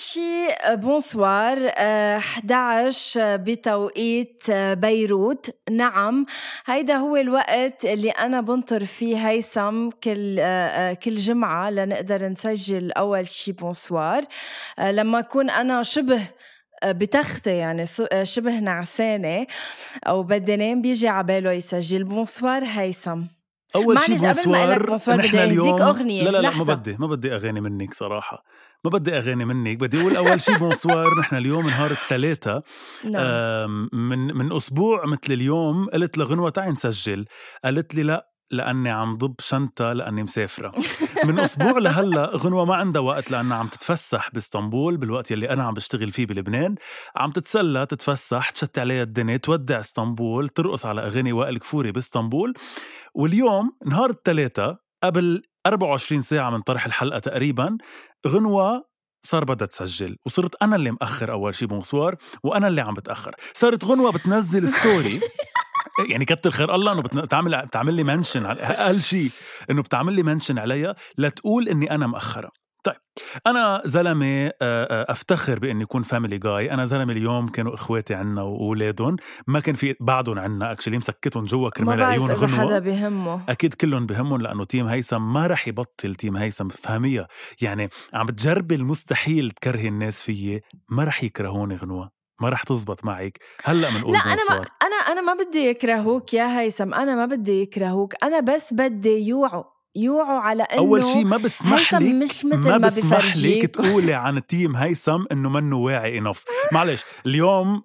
شيء bonsoir. 11 بتوقيت آه، بيروت. نعم هيدا هو الوقت اللي أنا بنطر فيه هيثم كل آه، آه، كل جمعة لنقدر نسجل أول شيء bonsoir. لما أكون أنا شبه بتختي يعني شبه نعسانة أو بدي نام بيجي عباله يسجل bonsoir هيثم. أول شيء bonsoir bonsoir بدي اليوم. أغنية. لا لا لا لحظة. ما بدي ما بدي أغاني منك صراحة. ما بدي أغاني منك بدي أقول أول شيء بونسوار نحن اليوم نهار الثلاثاء نعم. من من أسبوع مثل اليوم قلت لغنوة تعي نسجل. قالت لي لا لأني عم ضب شنطة لأني مسافرة. من أسبوع لهلأ غنوة ما عندها وقت لأنها عم تتفسح بإسطنبول بالوقت يلي أنا عم بشتغل فيه بلبنان. عم تتسلى تتفسح تشت عليها الدنيا تودع إسطنبول ترقص على أغاني وائل كفوري بإسطنبول. واليوم نهار الثلاثاء قبل 24 ساعة من طرح الحلقة تقريبا غنوة صار بدها تسجل. وصرت أنا اللي مأخر أول شي بمصور وأنا اللي عم بتأخر. صارت غنوة بتنزل story يعني كتر خير الله إنه بتعمل بتعمل لي mention أقل شيء إنه بتعمل لي mention عليها لتقول إني أنا مأخرة. طيب أنا زلمة أفتخر بإني أكون family guy أنا زلمة اليوم كانوا إخواتي عنا وأولادهم. ما كان في بعدهم عنا actually مسكتهم جوا كرمال عيون غنوه ما حدا بهمه. أكيد كلهم بهمهم لأنه تيم هيثم ما رح يبطل تيم هيثم فهميها؟ يعني عم بتجربي المستحيل تكرهي الناس فيي ما رح يكرهوني غنوة. ما رح تزبط معك. هلأ بنقول لا أنا ما أنا أنا ما بدي يكرهوك يا هيثم. أنا ما بدي يكرهوك. أنا بس بدي يوعوا. يوعوا على إنه أول شيء ما بسمح لك مش مثل ما, ما بسمح لك تقولي عن تيم هيثم إنه منه واعي انف معلش اليوم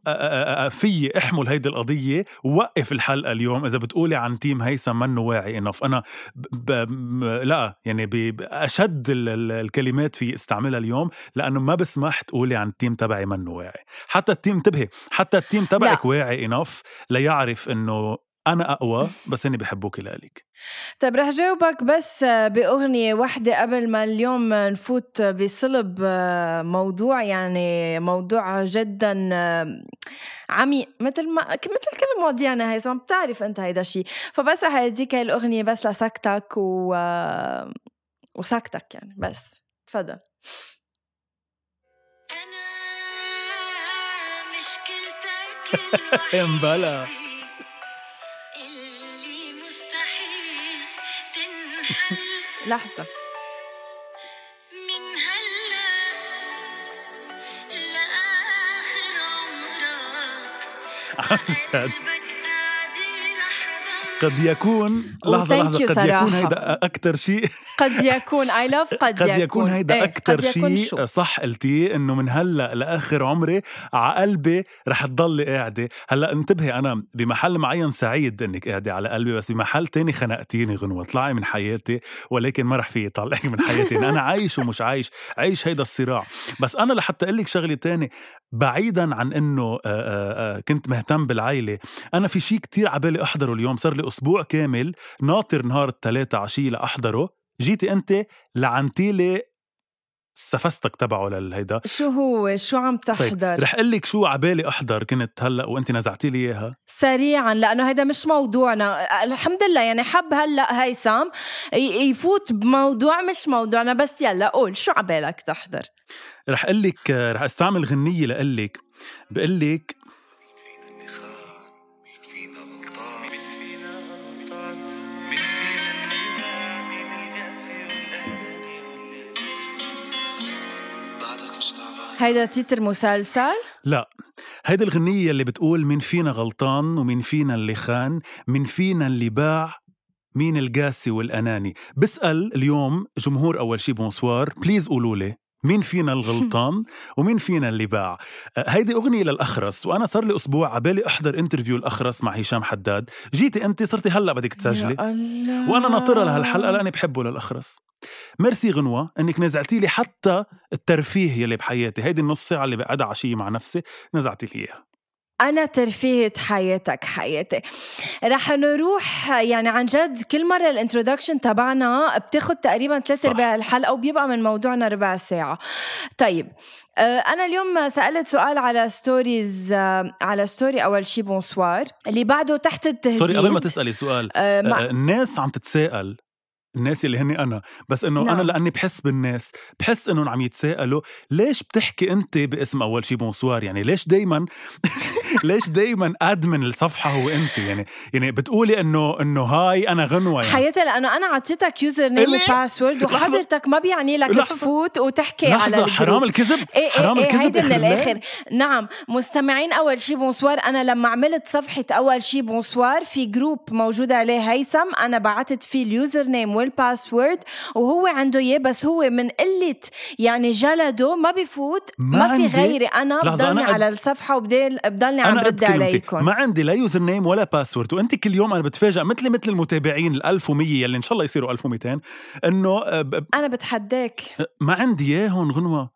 فيي احمل هيدي القضية ووقف الحلقة اليوم. إذا بتقولي عن تيم هيثم منه واعي enough أنا ب... ب... لا يعني باشد الكلمات في استعملها اليوم لأنه ما بسمح تقولي عن ال team تبعي منه واعي. حتى ال team انتبهي حتى ال team تبعك واعي enough ليعرف إنه أنا أقوى بس هني بحبوك لإلك طيب رح جاوبك بس بأغنية واحدة قبل ما اليوم نفوت بصلب موضوع يعني موضوع جدا عميق مثل ما مثل كل مواضيعنا هي بتعرف أنت هيدا الشيء فبس رح أديك هاي الأغنية بس لسكتك و وسكتك يعني بس. تفضل. أنا مشكلتك مبلا. لحظة. من هلا لآخر عمرك. قد يكون لحظة لحظة قد يكون هيدا أكثر شيء. قد يكون اي لاف قد, قد يكون هيدا إيه أكثر شيء صح قلتيه إنه من هلأ لآخر عمري على قلبي رح تضلي قاعدة. هلأ انتبهي أنا بمحل معين سعيد إنك قاعدة على قلبي بس بمحل تاني خنقتيني غنوة. طلعي من حياتي ولكن ما رح في طلعك من حياتي. أنا عايش ومش عايش عايش هيدا الصراع. بس أنا لحتى أقول لك شغلة تاني بعيدا عن إنه كنت مهتم بالعائلة أنا في شيء كتير عبالي أحضره اليوم صار لي أسبوع كامل ناطر نهار الثلاثة عشية لأحضره. جيتي أنت لعنتيلي سفستك تبعه للهيدا شو هو؟ شو عم تحضر؟ طيب. رح أقول لك شو عبالي أحضر كنت هلأ وأنت نزعتي لي إياها. سريعا لأنه هيدا مش موضوعنا. الحمد لله يعني حب هلأ هيثم يفوت بموضوع مش موضوعنا بس يلا قول شو عبالك تحضر؟ رح أقول لك رح أستعمل غنية لقول لك. بقول لك هيدا تيتر مسلسل؟ لا. هيدي الغنية اللي بتقول مين فينا غلطان ومين فينا اللي خان مين فينا اللي باع مين القاسي والأناني. بسأل اليوم جمهور أول شي بونسوار please قولوا لي. مين فينا الغلطان ومين فينا اللي باع. آه، هيدي أغنية للأخرس وأنا صار لي أسبوع عبالي أحضر interview الأخرس مع هشام حداد. جيتي أنت صرتي هلأ بدك تسجلي. وأنا ناطرة لهالحلقة لأني بحبه للأخرس. ميرسي غنوة إنك نزعتي لي حتى الترفيه يلي بحياتي. هيدي النص ساعة اللي بقعدها عشيه مع نفسي نزعتي لي إياها. أنا ترفيهة حياتك حياتي. رح نروح يعني عن جد كل مرة ال introduction تبعنا بتاخد تقريبا ثلاث. أرباع الحلقة وبيبقى من موضوعنا ربع ساعة. طيب آه، أنا اليوم سألت سؤال على stories آه، على story أول شي بونسوار اللي بعده تحت التهديد. sorry قبل ما تسألي سؤال آه، آه، الناس عم تتساءل الناس اللي هني أنا بس إنه نعم. أنا لأني بحس بالناس بحس إنهم عم يتساءلوا ليش بتحكي أنت باسم أول شي بونسوار يعني ليش دايما ليش دايما admin الصفحة هو أنت يعني يعني بتقولي إنه إنه هاي أنا غنوة يعني حياتي لأنه أنا اعطيتك username؟ و password لحظة. وحضرتك ما بيعني لك لحظة. تفوت وتحكي على لحظة ال group. حرام الكذب إيه حرام إيه إيه الكذب هيدي من؟ الآخر نعم مستمعين أول شي بونسوار أنا لما عملت صفحة أول شي بونسوار في group موجود عليه هيثم أنا بعثت فيه ال username وال password وهو عنده إياه بس هو من قلة يعني جلده ما بفوت ما ما, في غيري. أنا بضلني أنا على الصفحة وبضل بضلني عم برد عليكم. ما عندي لا username ولا password وأنت كل يوم أنا بتفاجئ مثلي مثل المتابعين ال 1100 يلي إن شاء الله يصيروا 1200 إنه آه، ب- أنا بتحداك. ما عندي إياهم غنوة.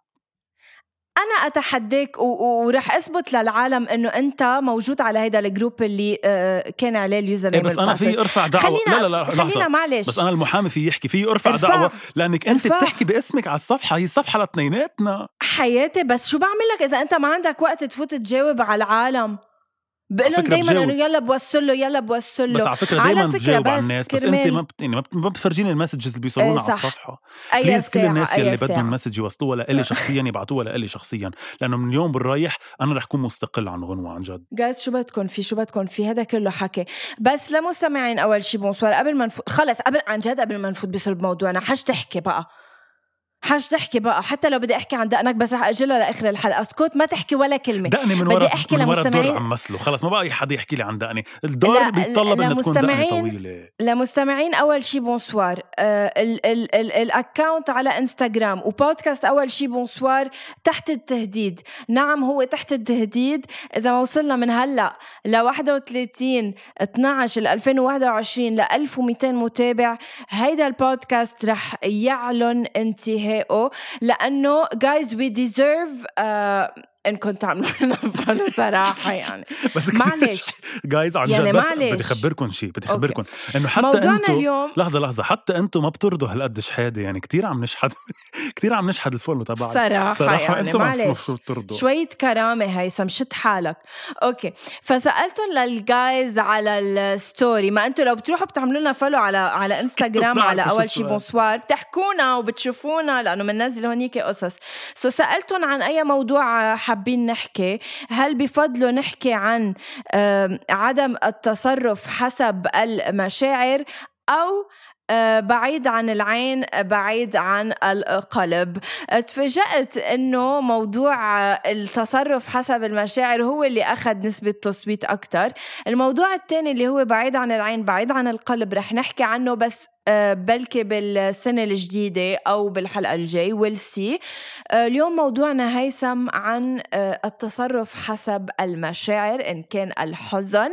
أنا أتحداك ورح أثبت للعالم إنه أنت موجود على هيدا ال group اللي آه، كان عليه ال user إيه name بس أنا في. أرفع دعوة لا لا لا خلينا معلش بس أنا المحامي في يحكي في أرفع. دعوة لأنك أنت. بتحكي باسمك على الصفحة هي الصفحة لاتنيناتنا حياتي بس شو بعمل لك إذا أنت ما عندك وقت تفوت تجاوب على العالم بقول لهم فكرة دائما بجاوب. إنه يلا بوصل له يلا بوصل له بس على فكرة فكرة بجاوب على الناس بس أنت ما بت... يعني ما بت- ما بتفرجيني ال messages اللي بيوصلونا إيه على. الصفحه اي please كل الناس أي يلي ساعة. بدهم message يوصلوها لإلي شخصيا يبعتوها لإلي شخصيا. لأنه من اليوم بالرايح أنا رح اكون مستقل عن غنوة عن جد. guys شو بدكم في؟ شو بدكم في؟ هذا كله حكي. بس لمستمعين أول شي بونسوار. قبل ما نفوت خلص قبل عن جد قبل ما نفوت بصلب موضوعنا حاج تحكي بقى. حاج تحكي بقى حتى لو بدي أحكي عن دقنك بس رح أجلها لآخر الحلقة. اسكت ما تحكي ولا كلمة. دقني من بدي ورا أحكي من ورا الدور عم مسله خلص ما بقى أي حدا يحكي لي عن دقني. الدور بيتطلب لا، انها تكون دقني طويلة. لمستمعين أول شي بونسوار آه ال- ال- ال- ال account على انستغرام وبودكاست أول شي بونسوار تحت التهديد. نعم هو تحت التهديد. إذا ما وصلنا من هلأ ل 31 12 2021 ل 1200 متابع هيدا البودكاست رح يعلن انتهائه لأنه guys we deserve انكم تعملوا لنا صراحة يعني. بس معلش. guys عن يعني جد بس معلش. بدي اخبركم شيء بدي. اخبركم إنه حتى أنتم اليوم لحظة لحظة. حتى أنتم ما بترضوا هالقد شحادة يعني كتير عم نشحد كتير عم نشحد ال follow تبعك صراحة, يعني أنتم معلش. ترضوا شوية كرامة هيثم شد حالك. okay. فسألتهم لل guys على ال story ما أنتم لو بتروحوا بتعملوا لنا follow على على انستغرام على أول شي السؤال. بونسوار بتحكونا وبتشوفونا لأنه بننزل هونيك قصص. so سألتهم عن أي موضوع حابين نحكي. هل بفضلوا نحكي عن عدم التصرف حسب المشاعر آه، بعيد عن العين بعيد عن القلب؟ تفاجأت إنه موضوع التصرف حسب المشاعر هو اللي أخذ نسبة تصويت أكثر الموضوع الثاني اللي هو بعيد عن العين بعيد عن القلب رح نحكي عنه بس بلكي بالسنة الجديدة أو بالحلقة الجاي we'll see اليوم موضوعنا هيثم عن آه، التصرف حسب المشاعر إن كان الحزن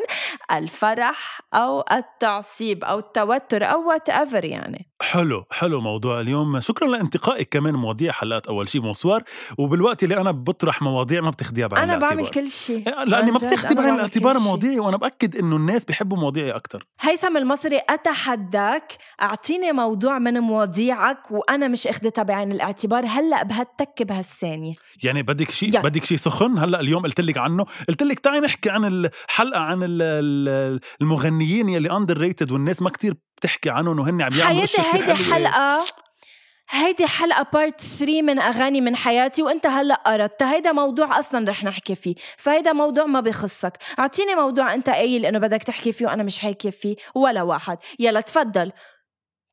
الفرح أو التعصيب أو التوتر whatever يعني. حلو حلو موضوع اليوم. شكرا لانتقائك كمان مواضيع حلقات أول شيء بونسوار وبالوقت اللي أنا بطرح مواضيع ما بتاخديها بعين الاعتبار بعمل كل شيء إيه، لأني ما بتاخدي أنا بعين الاعتبار. مواضيعي وأنا بأكد إنه الناس بيحبوا مواضيعي أكثر هيثم المصري أتحداك. أعطيني موضوع من مواضيعك وأنا مش أخدتها بعين الاعتبار. هلأ بهالتكة بهالثانية. يعني بدك شيء. بدك شيء سخن؟ هلأ اليوم قلت لك عنه. قلت لك تعي نحكي عن الحلقة عن ال- ال- المغنيين يلي underrated والناس ما كتير بتحكي عنهم وهن عم يعملوا حياتي اشياء هيدي. حلقة هيدي حلقة بارت 3 من أغاني من حياتي وأنت هلأ أردتها هيدا موضوع أصلا رح نحكي فيه. فهيدا موضوع ما بخصك. أعطيني موضوع أنت قايل إنه بدك تحكي فيه وأنا مش حاكي فيه. ولا واحد. يلا تفضل.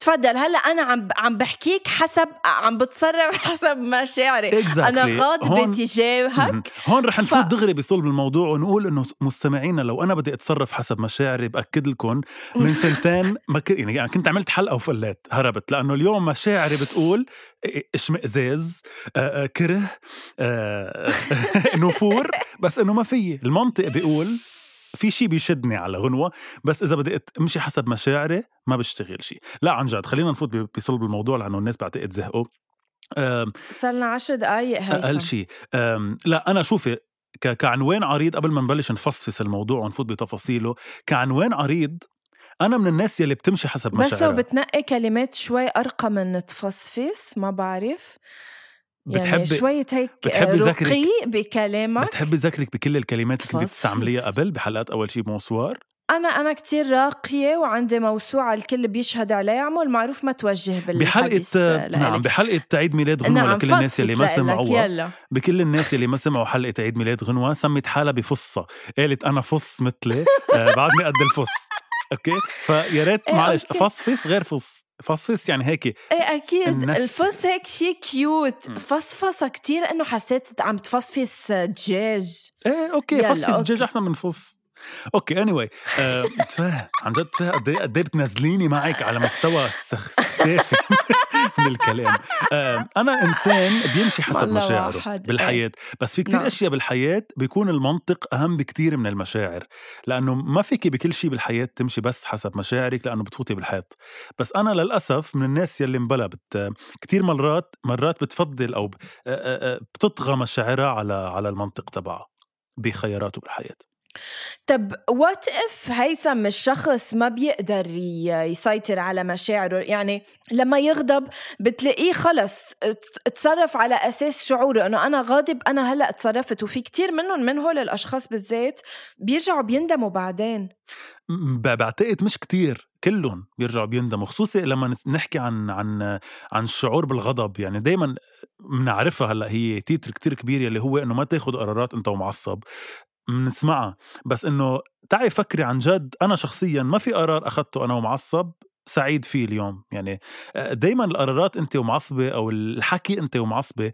تفضل هلا أنا عم عم بحكيك حسب عم بتصرف حسب مشاعري Exactly. أنا غاضبه هون- تجاهك. هون رح نفوت ف- دغري بصلب الموضوع ونقول إنه مستمعينا لو أنا بدي أتصرف حسب مشاعري بأكد لكم من سنتين ما ك... يعني يعني كنت عملت حلقة وفلت هربت لأنه اليوم مشاعري بتقول اشمئزاز آه، آه، كره آه، نفور بس إنه ما في المنطق بيقول في شيء بيشدني على غنوة بس إذا بدي أمشي حسب مشاعري ما بشتغل شيء لا عن جد خلينا نفوت بصلب الموضوع لأنه الناس بعتقد زهقوا. صار لنا 10 دقائق أقل شيء لا أنا شوفي ك- كعنوان عريض قبل ما نبلش نفصفص الموضوع ونفوت بتفاصيله كعنوان عريض أنا من الناس يلي بتمشي حسب بس لو مشاعرها. بتنقي كلمات شوي أرقى من تفصفص ما بعرف. يعني بتحبي شوية هيك بتحبي ذكرك- رقي بكلامك. بتحبي ذكرك بكل الكلمات اللي كنت. تستعمليها قبل؟ بحلقات أول شيء بونسوار؟ أنا أنا كتير راقية وعندي موسوعة الكل بيشهد عليها عمو المعروف ما توجه بحلقه بالحديث نعم بحلقة عيد ميلاد غنوة نعم لكل الناس يلي ما سمعوها. بكل الناس اللي ما سمعوا حلقة عيد ميلاد غنوة سمت حالها بفصة. قالت أنا فص مثلي آه بعدني قد الفص. okay؟ فيا ريت إيه، معلش okay. فصفص غير فص. فصفص يعني هيك إيه أكيد. الفص هيك شي cute. فصفصة كتير إنه حسيت عم تفصفص دجاج. إيه okay فصفص. دجاج احسن من فص. okay any anyway, آه تفاهم عن جد تفاهم قد إيه بتنزليني معك على مستوى سخافي من الكلام. آه أنا إنسان بيمشي حسب مشاعره واحد، بالحياة. بس في كتير نعم. أشياء بالحياة بيكون المنطق أهم بكتير من المشاعر. لأنه ما فيكي بكل شيء بالحياة تمشي بس حسب مشاعرك لأنه بتفوتي بالحيط. بس أنا للأسف من الناس يلي مبلا بت كتير مرات مرات بتفضل أو آه، آه، بتطغى مشاعرها على على المنطق تبعها بخياراته بالحياة. طب وات اف هيثم الشخص ما بيقدر يسيطر على مشاعره؟ يعني لما يغضب بتلاقيه خلص اتصرف على أساس شعوره إنه أنا غاضب أنا هلأ تصرفت وفي كتير منهم من هول الأشخاص بالذات بيرجعوا بيندموا بعدين. بعتقد مش كتير كلهم بيرجعوا بيندموا خصوصي لما نحكي عن عن عن الشعور بالغضب. يعني دائما بنعرفها هلأ هي تيتر كتير كبير يلي هو إنه ما تاخد قرارات أنت ومعصب. بنسمعها بس إنه تعي فكري عن جد أنا شخصيا ما في قرار اخذته أنا ومعصب سعيد فيه اليوم. يعني دائما القرارات انت ومعصبة أو الحكي انت ومعصبة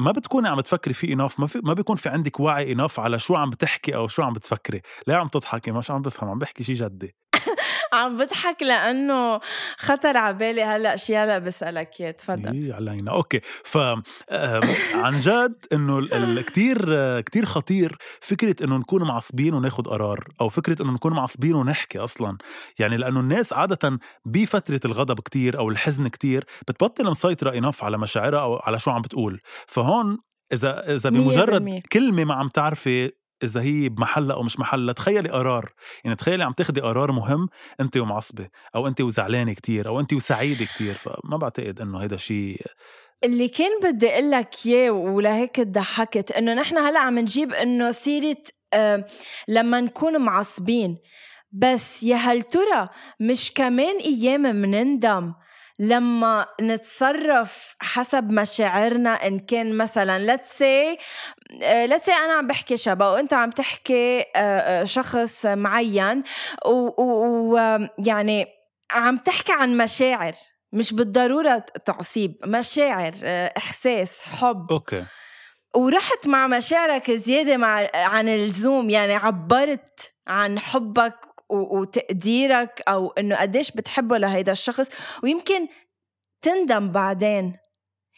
ما بتكوني عم تفكري فيه enough ما في ما بيكون في عندك وعي enough على شو عم بتحكي أو شو عم بتفكري. لا عم تضحكي؟ مش عم بفهم عم بحكي شي جدي. عم بضحك لأنه خطر على بالي هلأ شي هلأ بسألك إياه. تفضل. إيه علينا okay. ف عن جد إنه آه، كتير خطير فكرة إنه نكون معصبين وناخد قرار أو فكرة إنه نكون معصبين ونحكي أصلا. يعني لأنه الناس عادة بفترة الغضب كتير أو الحزن كتير بتبطل مسيطرة اناف على مشاعرها أو على شو عم بتقول. فهون إذا إذا بمجرد. كلمة ما عم تعرفي إذا هي بمحلها أو مش محلها تخيلي قرار. يعني تخيلي عم تاخدي قرار مهم انت ومعصبة أو انت وزعلانة كتير أو انت وسعيدة كتير فما بعتقد إنه هيدا شيء اللي كان بدي أقول لك إياه ولهيك تضحكت إنه نحن هلأ عم نجيب إنه سيرة آه لما نكون معصبين. بس يا هل ترى مش كمان أيام منندم. لما نتصرف حسب مشاعرنا إن كان مثلا let's say let's say أنا عم بحكي شبا وأنت عم تحكي آه، آه، شخص معين ويعني عم تحكي عن مشاعر مش بالضرورة تعصيب مشاعر آه، إحساس حب. أوكي. ورحت مع مشاعرك زيادة مع عن اللزوم يعني عبرت عن حبك وتقديرك أو إنه قديش بتحبه لهيدا الشخص. ويمكن تندم بعدين.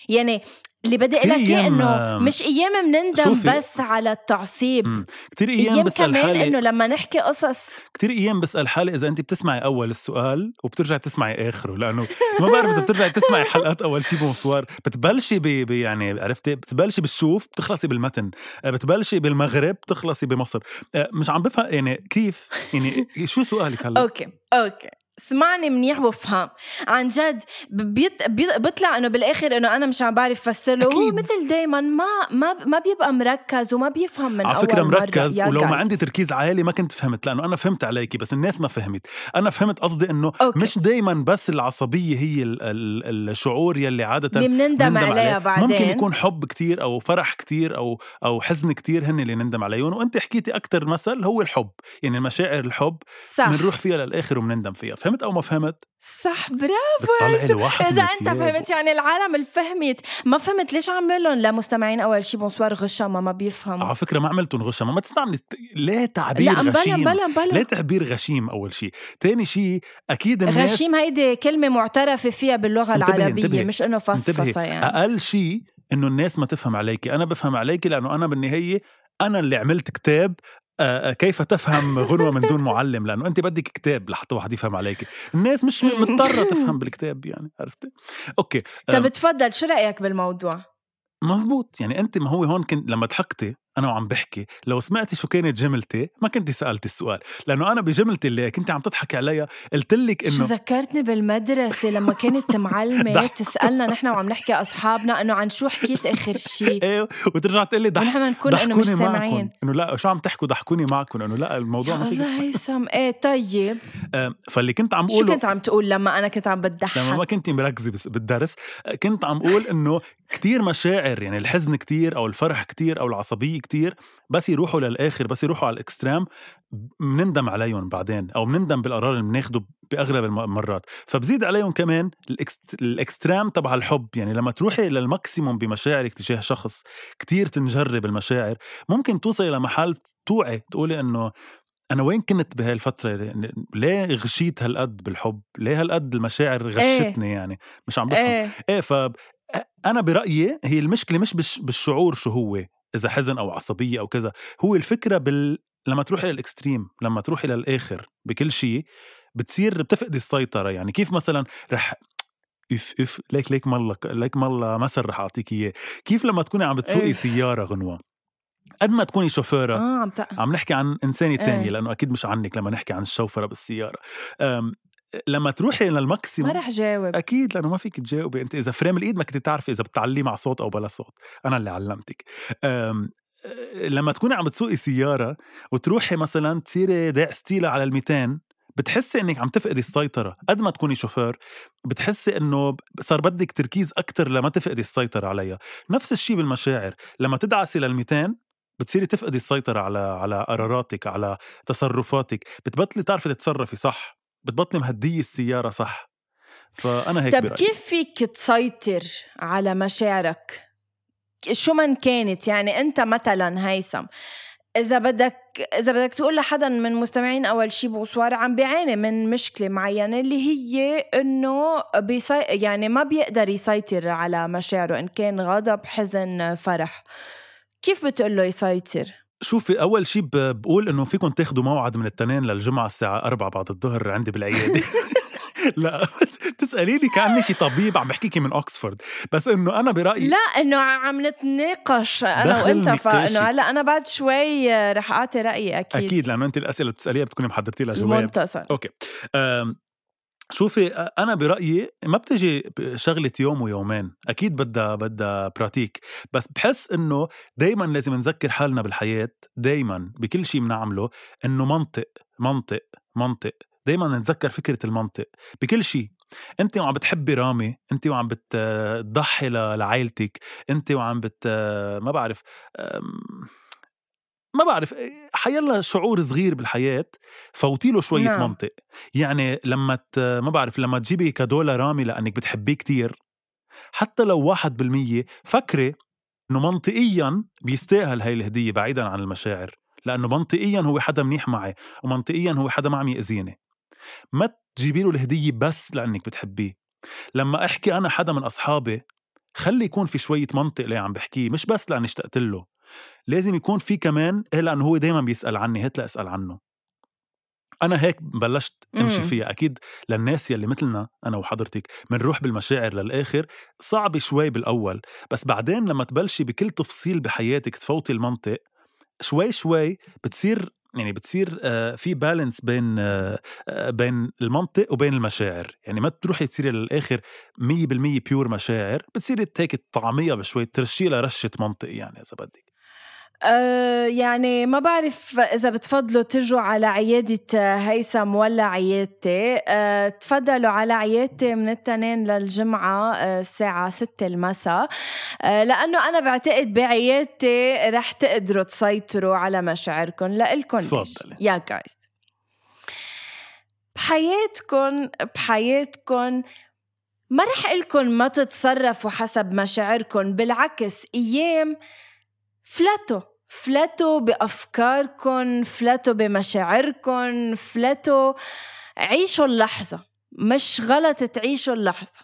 يعني اللي بدي أقول لك إياه أيام، إنه مش أيام بنندم شوفي. بس على التعصيب. مم. كتير أيام, أيام بسال كمان حالي إنه لما نحكي قصص. كتير أيام بسال حالي إذا أنت بتسمعي أول السؤال وبترجعي بتسمعي آخره لأنه ما بعرف إذا بترجعي تسمعي حلقات أول شي بونسوار بتبلشي ب ب- يعني عرفتي؟ بتبلشي بالشوف بتخلصي بالمتن. آه، بتبلشي بالمغرب بتخلصي بمصر. آه، مش عم بفهم يعني كيف؟ يعني شو سؤالك هلأ؟ okay okay. اسمعني منيح وافهم عن جد بيط... بي- بيطلع إنه بالآخر إنه أنا مش عم بعرف افسر له هو. مثل دايما ما ما ما بيبقى مركز وما بيفهم من على مرة. مركز ولو ما. عندي تركيز عالي ما كنت فهمت لأنه أنا فهمت عليكي بس الناس ما فهمت أنا فهمت قصدي أنه okay. مش دايما بس العصبية هي ال ال الشعور يلي عادة اللي بنندم نندم عليها عليه. بعدين ممكن يكون حب كتير أو فرح كتير أو أو حزن كتير هن اللي نندم عليهم وأنت حكيتي أكتر مثل هو الحب يعني مشاعر الحب بنروح فيها للآخر وبنندم فيها فهمت أو ما فهمت؟ صح برافو. إذا من أنت. فهمت يعني العالم اللي فهمت ما فهمت ليش عامل لهم لمستمعين أول شي بونسوار غشامه ما بيفهموا على فكرة ما عملتون غشامه ما تستعملي ليه تعبير لا مبلا غشيم. مبلا مبلا ليه تعبير غشيم أول شيء تاني شيء أكيد الناس غشيم هيدي كلمة معترفة فيها باللغة انتبهي- العربية انتبهي- مش إنه انتبهي. يعني. أقل شيء إنه الناس ما تفهم عليكي. أنا بفهم عليكي لأنه أنا بالنهاية أنا اللي عملت كتاب كيف تفهم غنوة من دون معلم؟ لأنه أنت بدك كتاب لحتى واحد يفهم عليك. الناس مش مضطرة تفهم بالكتاب يعني عرفتي؟ أوكي طب تفضل شو رأيك بالموضوع؟ مزبوط يعني أنت ما هو هون كنت لما ضحكتي أنا وعم بحكي لو سمعتي شو كانت جملتي ما كنت سألتي السؤال لأنه أنا بجملتي اللي كنت عم تضحكي عليها قلت لك شو انه ذكرتني بالمدرسة لما كانت معلمة ضحك. تسألنا نحن وعم نحكي أصحابنا إنه عن شو حكيت آخر شيء إيه وترجع تقول لي ضحك ونحن نكون إنه مش سامعين. إنه لا شو عم تحكوا؟ ضحكوني معكم إنه لا الموضوع ما الله هيثم. إيه طيب. آه، فاللي كنت عم شو اقوله كنت عم تقول لما أنا كنت عم لما ما؟ كنت مركزة بس- بالدرس آه، كنت عم أقول إنه كتير مشاعر يعني الحزن كتير أو الفرح كتير أو العصبية كتير بس يروحوا للآخر بس يروحوا على ال extrême بنندم عليهم بعدين أو بنندم بالقرار اللي بناخده بأغلب الم- المرات. فبزيد عليهم كمان ال ext... ال extrême تبع الحب. يعني لما تروحي لل maximum بمشاعرك تجاه شخص كتير تنجري بالمشاعر ممكن توصلي لمحل توعي تقولي إنه أنا وين كنت بهاي الفترة؟ ليه غشيت هالقد بالحب؟ ليه هالقد المشاعر غشتني يعني؟ مش عم بفهم. إيه. إيه ف أنا برأيي هي المشكلة مش بالش... بالشعور شو هو. إذا حزن أو عصبية أو كذا. هو الفكرة بال لما تروحي للاكستريم لما تروحي للاخر بكل شيء بتصير بتفقدي السيطرة. يعني كيف مثلا رح اف اف ليك ليك مالله ليك مالله مثل رح أعطيك إياه. كيف لما تكوني عم بتسوقي إيه. سيارة غنوة؟ قد ما تكوني شوفيرة. آه عم تق... عم نحكي عن إيه. تانية لأنه أكيد مش عنك لما نحكي عن الشوفرة بالسيارة. أم، لما تروحي ما لل maximum رح جاوب. أكيد لأنه ما فيك تجاوبي. أنت إذا frein الإيد ما كنت تعرفي إذا بتعليه مع صوت أو بلا صوت. أنا اللي علمتك. أم، أه، لما تكوني عم بتسوقي سيارة وتروحي مثلا تصيري داعستيلها على ال 200 بتحسي إنك عم تفقدي السيطرة. قد ما تكوني شوفير بتحسي إنه صار بدك تركيز أكثر لما تفقدي السيطرة عليها. نفس الشيء بالمشاعر. لما تدعسي لل 200 بتصيري تفقدي السيطرة على على قراراتك على تصرفاتك. بتبطلي تعرفي تتصرفي صح؟ بتبطلي مهدية السيارة صح. فأنا هيك طب برأيي. كيف فيك تسيطر على مشاعرك؟ شو من كانت؟ يعني أنت مثلا هيثم إذا بدك إذا بدك تقول لحدا من مستمعين أول شي بوصوار عم بيعاني من مشكلة معينة اللي هي إنه بيسي... يعني ما بيقدر يسيطر على مشاعره إن كان غضب حزن فرح. كيف بتقول له يسيطر؟ شوفي أول شيء بقول إنه فيكم تاخدوا موعد من التنين للجمعة الساعة 4 بعد الظهر عندي بالعيادة. لا بتسأليني كأني شي طبيب عم بحكيكي من أوكسفورد بس إنه أنا برأيي لا إنه عم نتناقش أنا وأنت. فإنه هلأ أنا بعد شوي رح أعطي رأيي أكيد. أكيد لأنه أنت الأسئلة اللي بتسأليها بتكوني محضرتي لها جواب منتصر okay. أم، شوفي أنا برأيي ما بتجي شغلة يوم ويومين أكيد بدها بدها pratique بس بحس إنه دائما لازم نذكر حالنا بالحياة دائما بكل شيء بنعمله إنه منطق منطق منطق. دائما نتذكر فكرة المنطق بكل شيء انت وعم بتحبي رامي انت وعم بتضحي لعائلتك انت وعم بت ما بعرف ما بعرف حيلا شعور صغير بالحياة فوتي له شوية نعم. منطق. يعني لما ت... ما بعرف لما تجيبي cadeau لرامي لأنك بتحبيه كتير حتى لو واحد بالمية فكري إنه منطقيا بيستاهل هاي الهدية بعيدا عن المشاعر لأنه منطقيا هو حدا منيح معي ومنطقيا هو حدا ما عم يأذيني ما تجيبي له الهدية بس لأنك بتحبيه. لما أحكي أنا حدا من أصحابي خلي يكون في شوية منطق اللي عم بحكيه مش بس لأني اشتقت له. لازم يكون في كمان إيه لأنه هو دايما بيسأل عني هات لأسأل عنه. أنا هيك بلشت أمشي مم. فيها. أكيد للناس يلي مثلنا أنا وحضرتك بنروح بالمشاعر للآخر صعب شوي بالأول بس بعدين لما تبلشي بكل تفصيل بحياتك تفوتي المنطق شوي شوي بتصير يعني بتصير آه، في بالانس بين آه، بين المنطق وبين المشاعر. يعني ما تروحي تصيري للآخر 100% بيور مشاعر بتصيري تهيك تطعميها بشوي ترشي لها رشه منطق يعني إذا بدك. أه يعني ما بعرف إذا بتفضلوا ترجوا على عيادة هيثم ولا عيادتي أه تفضلوا على عيادتي من التنين للجمعة أه الساعة ستة المساء. لأنه أنا بعتقد بعيادتي رح تقدروا تسيطروا على مشاعركم لإلكم. يا جايز بحياتكم بحياتكم ما رح لكم ما تتصرفوا حسب مشاعركم بالعكس أيام فلتوا فلتوا بافكاركم فلتوا بمشاعركم فلتوا عيشوا اللحظة مش غلط تعيشوا اللحظة.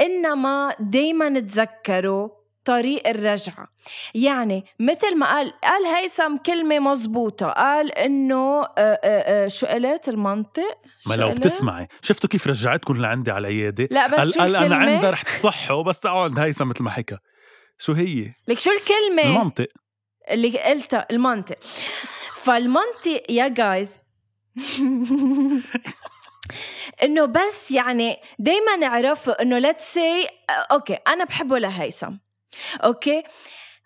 إنما دايما تذكروا طريق الرجعة. يعني مثل ما قال قال هيثم كلمة مزبوطة قال إنه آه، آه، آه، شو قلت المنطق؟ ما لو؟ بتسمعي. شفتوا كيف رجعتكم لعندي على العياده لا بس قال شو قال الكلمة؟ عندها رح تصحوا بس عند هيثم مثل ما حكى. شو هي؟ لك شو الكلمة؟ المنطق. اللي قلتها المنطق فالمنطق يا جايز إنه بس يعني دايما نعرفوا إنه let's say okay أنا بحبه لهيثم. okay؟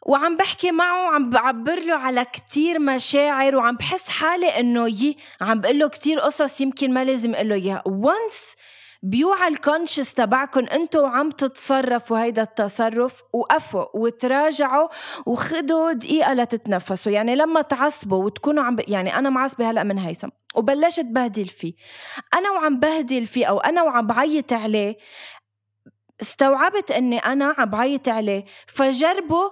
وعم بحكي معه وعم بعبر له على كتير مشاعر وعم بحس حالي إنه يي عم بقول له كتير قصص يمكن ما لازم أقول له إياها. once بيوعى ال conscious تبعكم أنتم وعم تتصرفوا هيدا التصرف وقفوا وتراجعوا وخدوا دقيقة لتتنفسوا. يعني لما تعصبوا وتكونوا عم ب... يعني أنا معصبة هلأ من هيثم وبلشت بهدل فيه. أنا وعم بهدل فيه أو أنا وعم بعيط عليه استوعبت إني أنا عم بعيط عليه فجربوا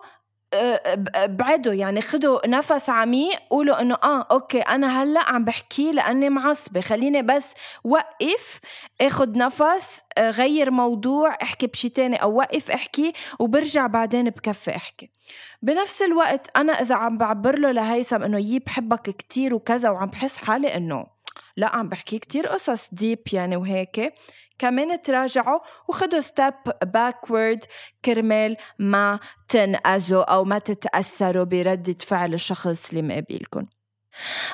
آه، ب- بعدوا يعني خدوا نفس عميق قولوا إنه آه أوكي أنا هلأ عم بحكي لأني معصبة. خليني بس وقف آخد نفس آه، غير موضوع أحكي بشي تاني أو وقف أحكي وبرجع بعدين بكفي أحكي. بنفس الوقت أنا إذا عم بعبر له لهيثم إنه يي بحبك كتير وكذا وعم بحس حالي إنه لا عم بحكي كتير قصص deep يعني وهيك. كمان تراجعوا وخدوا step backward كرمال ما تنأذوا أو ما تتأثروا بردة فعل الشخص اللي مقابلكم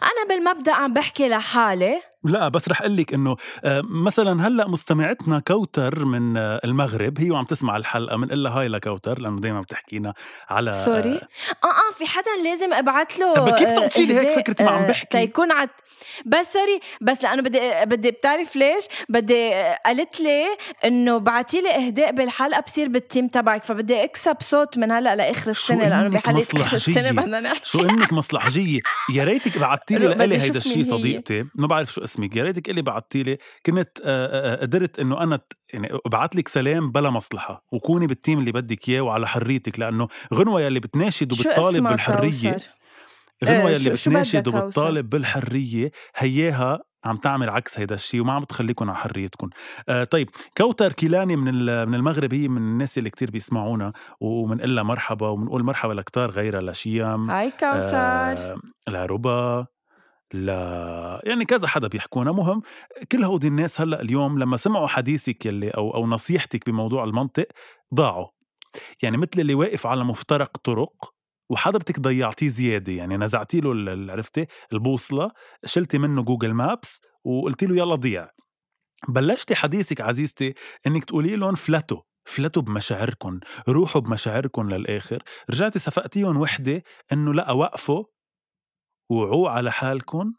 أنا بالمبدأ عم بحكي لحالي لا بس رح أقول لك إنه آه، مثلا هلأ مستمعتنا كوثر من آه، المغرب هي وعم تسمع الحلقة بنقول لها هاي لكوثر لأنه دائما بتحكينا على آه، sorry آه آه في حدا لازم أبعت له طب كيف تشيلي هيك فكرتي ما عم بحكي؟ تيكون عت بس sorry بس لأنه بدي بدي بتعرف ليش؟ بدي قالت لي إنه بعتي لي إهداء بالحلقة بصير بال team تبعك فبدي أكسب صوت من هلأ لآخر السنة لأنه بحلقة آخر؟ السنة بدنا نحكي شو إنك مصلحجية يا ريتك بعتي لي لإلي هيدا الشيء. صديقتي ما بعرف شو اسمك يا ريتك إلي بعتي لي. كنت قدرت إنه أنا يعني أبعت لك سلام بلا مصلحة. وكوني بال team اللي بدك إياه وعلى حريتك لأنه غنوة يلي بتناشد وبتطالب بالحرية. كوثر؟ غنوة إيه، يلي بتناشد؟ وبتطالب بالحرية. هياها عم تعمل عكس هيدا الشيء وما عم تخليكم على حريتكم آه طيب كوثر كيلاني من من المغرب هي من الناس اللي كتير بيسمعونا وبنقول لها مرحبا وبنقول مرحبا لكتار غيرها لشيم هاي كوثر آه لربا لا يعني كذا حدا بيحكونا. مهم كل هودي الناس هلأ اليوم لما سمعوا حديثك يلي أو أو نصيحتك بموضوع المنطق ضاعوا. يعني مثل اللي واقف على مفترق طرق وحضرتك ضيعتيه زيادة يعني نزعتي له عرفتي؟ البوصلة شلتي منه جوجل مابس وقلتي له يلا ضيع. بلشتي حديثك عزيزتي إنك تقولي لهم فلتوا فلتوا بمشاعركم روحوا بمشاعركم للآخر. رجعتي صفقتيهم وحدة إنه لأ وقفوا وعوا على حالكم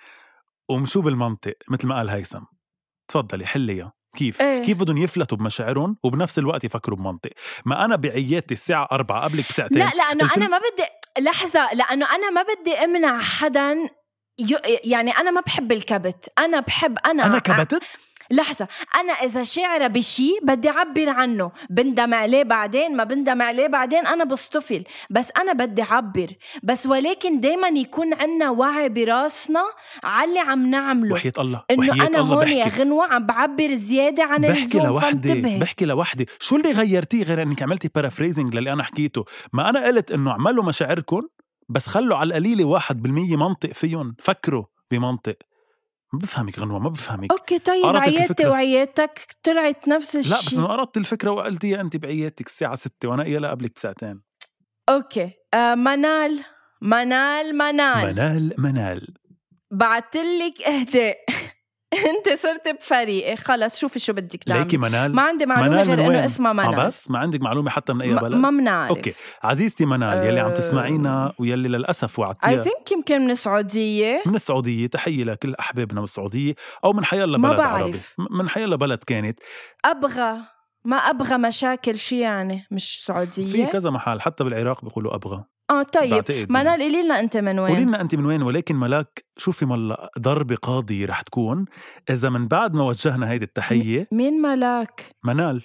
ومشوا بالمنطق مثل ما قال هيثم تفضلي حليها كيف؟ إيه. كيف بدهم يفلتوا بمشاعرهم وبنفس الوقت يفكروا بمنطق ما أنا بعيادتي الساعة أربعة قبلك بساعتين لا لأنه قلت أنا ما بدي لحظة لأنه أنا ما بدي أمنع حدا يعني أنا ما بحب الكبت أنا بحب أنا أنا كبتت؟ لحظة أنا إذا شاعرة بشي بدي أعبر عنه بندم عليه بعدين ما بندم عليه بعدين أنا بصطفل بس أنا بدي أعبر بس ولكن دايما يكون عنا وعي براسنا على اللي عم نعمله. وحياة الله إنه أنا الله هون يا غنوة عم بعبر زيادة عن بحكي لوحدي بحكي لوحدي. شو اللي غيرتيه غير إنك عملتي paraphrasing للي أنا حكيته؟ ما أنا قلت إنه اعملوا مشاعركم بس خلوا على القليلة واحد بالمية منطق فيهم فكروا بمنطق. ما بفهمك غنوة ما بفهمك. okay طيب عيادتي. وعيادتك طلعت نفس الشيء لا بس انه قرضت الفكرة وقلتيها أنت بعيادتك الساعة 6 وأنا قايلها قبلك بساعتين. okay. آه منال منال منال. منال منال. بعتلك إهداء. أنت صرت بفريقي خلص شوفي شو بدك تعملي. ليكي منال؟ ما عندي معلومة منال من غير؟ إنه اسمها منال آه بس ما عندك معلومة حتى من أي بلد؟ ما بنعرف أوكي. عزيزتي منال يلي عم أه، تسمعينا ويلي للأسف اي وعدتيها thank يمكن من السعودية. من السعودية. تحية لكل أحبابنا من السعودية. أو من حيالله بلد عربي. بعرف. م- من حيالله بلد كانت. أبغى. ما أبغى مشاكل شو يعني مش في سعودية كذا محل حتى بالعراق بيقولوا أبغى. آه طيب. بعتقد منال قولي لنا أنت من قولي وين لنا أنت من وين ولكن ملاك شوفي ملا ضربه قاضيه رح تكون. إذا من بعد ما وجهنا هيدي التحيه مين ملاك؟ منال.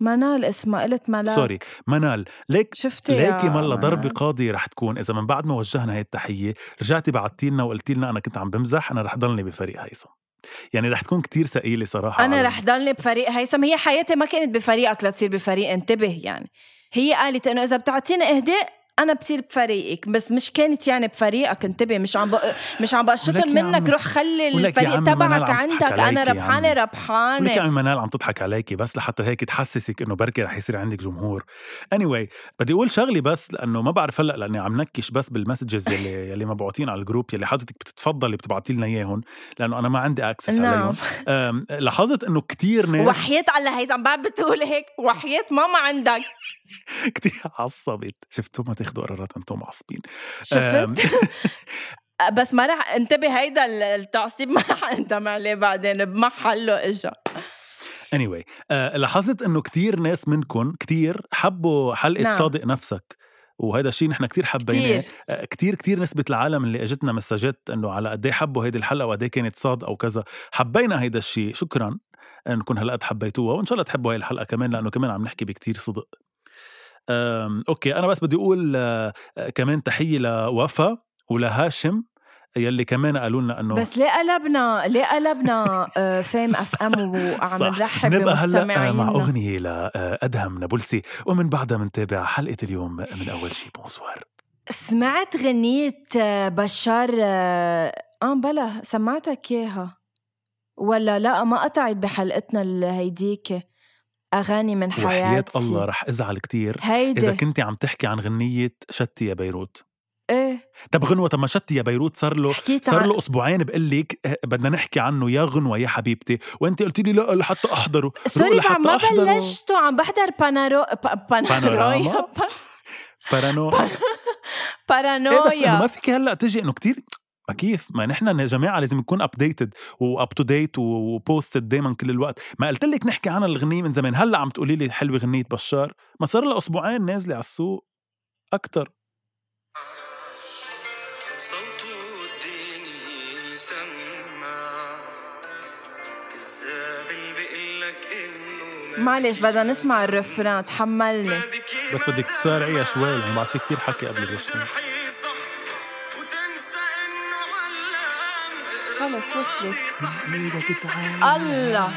منال اسمها قلت ملاك. سوري منال. ليك شفتي ليكي ملا ضربه؟ قاضيه رح تكون. إذا من بعد ما وجهنا هي التحية رجعتي بعتي لنا وقلتي لنا أنا كنت عم بمزح أنا رح ضلني بفريق هيثم. يعني رح تكون كتير ثقيلة صراحة أنا رح ضلني بفريق هيثم. هي حياتي ما كانت بفريقك لتصير بفريق انتبه يعني. هي قالت إنه إذا بتعطيني إهداء أنا بصير بفريقك بس مش كانت يعني بفريقك انتبه مش عم بق... مش عم ولك يا منك روح خلي ولك الفريق تبعك عندك أنا ربحانة. ربحانة. لك يا عمي منال عم تضحك عليكي بس لحتى هيك تحسسك إنه بركي رح يصير عندك جمهور. anyway بدي أقول شغلي بس لأنه ما بعرف هلأ لأني عم نكش بس بال messages يلي يلي مبعوتين على ال group يلي حضرتك بتتفضلي بتبعتي لنا إياهم لأنه أنا ما عندي access نعم. عليهم. لاحظت إنه كتير ناس وحياة الله هيثم بعد بتقول هيك وحياة ماما عندك. كتير عصبت. شفتوا ما تاخذوا قرارات أنتم معصبين. شفت؟ بس ما رح انتبه هيدا التعصيب ما رح اندم عليه بعدين بمحله إجا. Anyway آه لاحظت إنه كتير ناس منكم كتير حبوا حلقة نعم. صادق نفسك وهذا الشيء نحن كتير حبيناه. كتير. آه، كتير كتير نسبة العالم اللي إجتنا مسجات إنه على قد إيه حبوا هيدي الحلقة وقد إيه كانت صاد أو كذا. حبينا هيدا الشيء شكرا. انكم هالقد حبيتوها وإن شاء الله تحبوا هاي الحلقة كمان لأنه كمان عم نحكي بكتير صدق. أوكي أنا بس بدي أقول آه، آه، كمان تحية لوفا ولهاشم يلي كمان قالوا لنا إنه بس ليه قلبنا ليه قلبنا آه، فيم أف إم وعم. نرحب نبقى هلأ مع أغنية لادهم نابلسي. ومن بعدها منتابع حلقة اليوم من أول شي. bonsoir. سمعت غنية بشار آه بلا سمعتك إياها؟ ولا لا ما قطعت بحلقتنا الهيديك أغاني من حياتي. وحياة الله رح أزعل كتير هيدي. إذا كنتي عم تحكي عن غنية شتي يا بيروت. إيه. طب غنوة طب ما شتي يا بيروت صار له حكيت صار عن له أسبوعين بقول لك آه، بدنا نحكي عنه يا غنوة يا حبيبتي. وانت قلتي لي لا لحتى أحضره. sorry لحتى ما. بلشتوا عم بحضر بانارو با- بانارويا. بانوراما؟ بارانو بان- إيه بس انه بارانويا ما فيك هلأ تجي إنه كتير كيف ما نحن يا جماعة لازم نكون updated و up to date و posted دائما كل الوقت. ما قلت لك نحكي عن الغنية من زمان. هلأ عم تقولي لي حلوة غنية بشار. ما صار لها أسبوعين نازلة على السوق. أكثر معلش بدنا نسمع الرفران. تحملني. بس بدك تسارعيها شوي لأنه بعد في كتير حكي قبل الرسم. خلص وصلت الله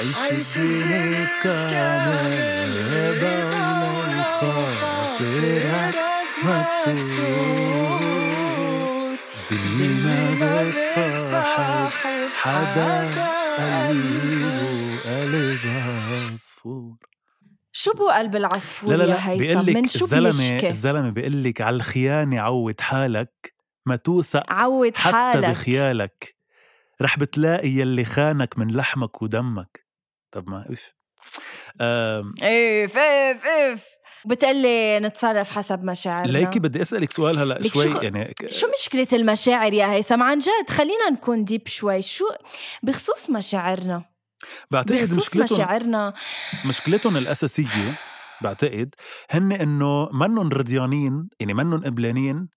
عيش الدنيا كامل دولة وخاطرك مكسور دنيا ما بتصاحب حدا قلبه قلب عصفور شو بو قلب العصفور لا لا يا لا هيثم؟ بيقول من لك شو الزلمه بيشكي؟ الزلمه بيقول لك على الخيانة عود حالك. ما توثق عود حتى حالك. بخيالك. رح بتلاقي يلي خانك من لحمك ودمك. طب ما اف اف اف اف بتقلي نتصرف حسب مشاعرنا. ليكي بدي أسألك سؤال هلأ شوي شو- يعني شو مشكلة المشاعر يا هيثم؟ عن جد خلينا نكون ديب شوي. شو بخصوص مشاعرنا؟ بعتقد بخصوص مشكلتهم مشاعرنا. مشكلتهم الأساسية بعتقد هن انه منن رضيانين يعني منن قبلانين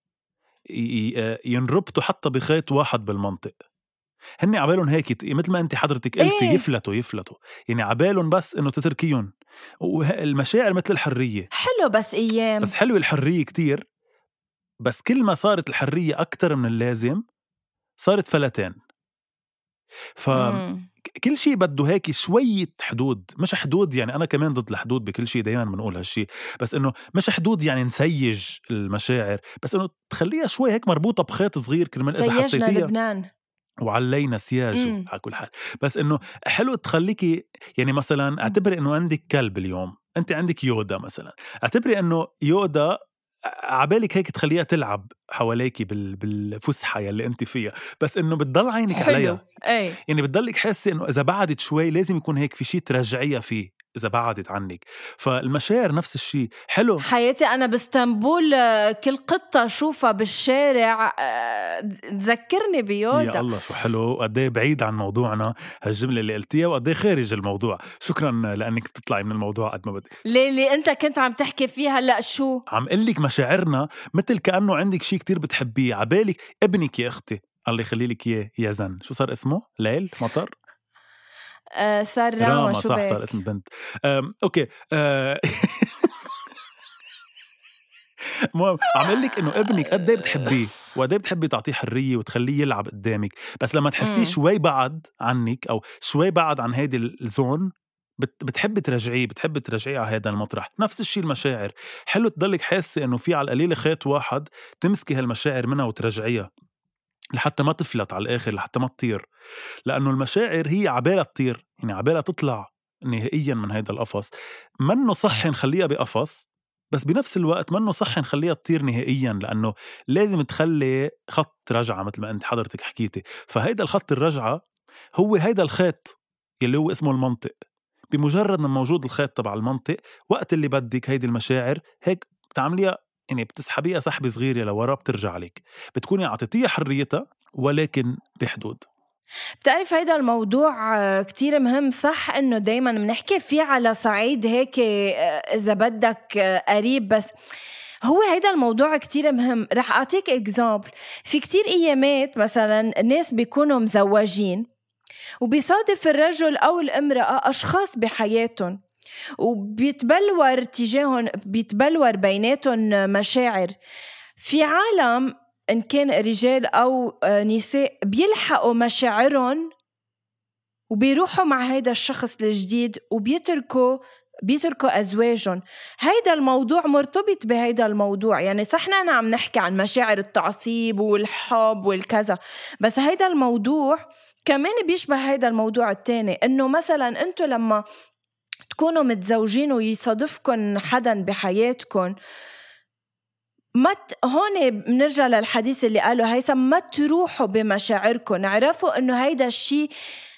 ينربطوا حتى بخيط واحد بالمنطق. هن عبالهم هيك مثل ما انت حضرتك قلتي إيه. يفلتوا يفلتوا. يعني عبالهم بس إنه تتركيهم. والمشاعر مثل الحرية. حلو بس أيام. بس حلوة الحرية كتير. بس كل ما صارت الحرية أكتر من اللازم صارت فلتان. مم. فكل شيء بده هيك شوية حدود مش حدود يعني أنا كمان ضد الحدود بكل شيء دايما بنقول هالشيء بس إنه مش حدود يعني نسيج المشاعر بس إنه تخليها شوي هيك مربوطة بخيط صغير كرمال إذا سيجنا حسيتيها. لبنان وعلينا سياج مم. على كل حال بس إنه حلو تخليكي يعني مثلا اعتبري إنه عندك كلب اليوم أنت عندك يودا مثلا اعتبري إنه يودا عبالك هيك تخليها تلعب حواليكي بال... بالفسحة يلي انت فيها بس إنه بتضل عينك حلو عليها. إيه. يعني بتضلك حاسة إنه إذا بعدت شوي لازم يكون هيك في شيء ترجعيها فيه. إذا بعدت عنك. فالمشاعر نفس الشيء. حلو. حياتي أنا بإسطنبول آه، كل قطة أشوفها بالشارع آه، تذكرني يا بيودا الله شو حلو. وقد إيه بعيد عن موضوعنا هالجملة اللي قلتيها وقد إيه خارج الموضوع. شكرا لأنك بتطلعي من الموضوع قد ما بدك. ليلي أنت كنت عم تحكي فيها؟ هلا شو؟ عم قل لك مشاعرنا مثل كأنه عندك شيء كتير بتحبيه. عبالك ابنك يا أختي. الله يخلي لك إياه يا زن. شو صار اسمه؟ ليل؟ مطر؟ آه صار راما, راما شو صح بك صار اسم بنت. أوكي أه المهم عم أقول لك إنه ابنك قد إيه بتحبيه وقد إيه بتحبي تعطيه حرية وتخليه يلعب قدامك بس لما تحسيه. شوي بعد عنك أو شوي بعد عن هيدي الزون بت- بتحبي ترجعيه بتحبي ترجعيه على هذا المطرح. نفس الشيء المشاعر. حلو تضلك حاسة إنه في على القليلة خيط واحد تمسكي هالمشاعر منها وترجعيها. لحتى ما تفلت على الآخر لحتى ما تطير. لأنه المشاعر هي عبالها تطير يعني عبالها تطلع نهائيا من هيدا القفص. منه صح نخليها بقفص بس بنفس الوقت منه صح نخليها تطير نهائيا لأنه لازم تخلي خط رجعة مثل ما أنت حضرتك حكيتي. فهيدا الخط الرجعة هو هيدا الخيط يلي هو اسمه المنطق. بمجرد ما موجود الخيط تبع المنطق وقت اللي بدك هيدي المشاعر هيك بتعمليها يعني بتسحبيها سحبة صغيرة لورا بترجع لك بتكوني أعطيتيها حريتها ولكن بحدود. بتعرف هيدا الموضوع كتير مهم صح إنه دايما بنحكي فيه على صعيد هيك آه، إذا بدك آه، قريب بس هو هيدا الموضوع كتير مهم. رح أعطيك example في كتير أيامات مثلا الناس بيكونوا مزوجين وبيصادف الرجل أو الامرأة أشخاص بحياتهم. وبيتبلور تجاههم بيتبلور بيناتهم مشاعر. في عالم إن كان رجال أو آه، نساء بيلحقوا مشاعرهم وبيروحوا مع هيدا الشخص الجديد وبيتركوا بيتركوا أزواجهم. هيدا الموضوع مرتبط بهيدا الموضوع. يعني صح نحن عم نحكي عن مشاعر التعصيب والحب والكذا بس هيدا الموضوع كمان بيشبه هيدا الموضوع التاني. إنه مثلا أنتو لما تكونوا متزوجين ويصادفكن حدا بحياتكن. ما ت... هون بنرجع للحديث اللي قاله هيثم ما تروحوا بمشاعركم اعرفوا إنه هيدا الشيء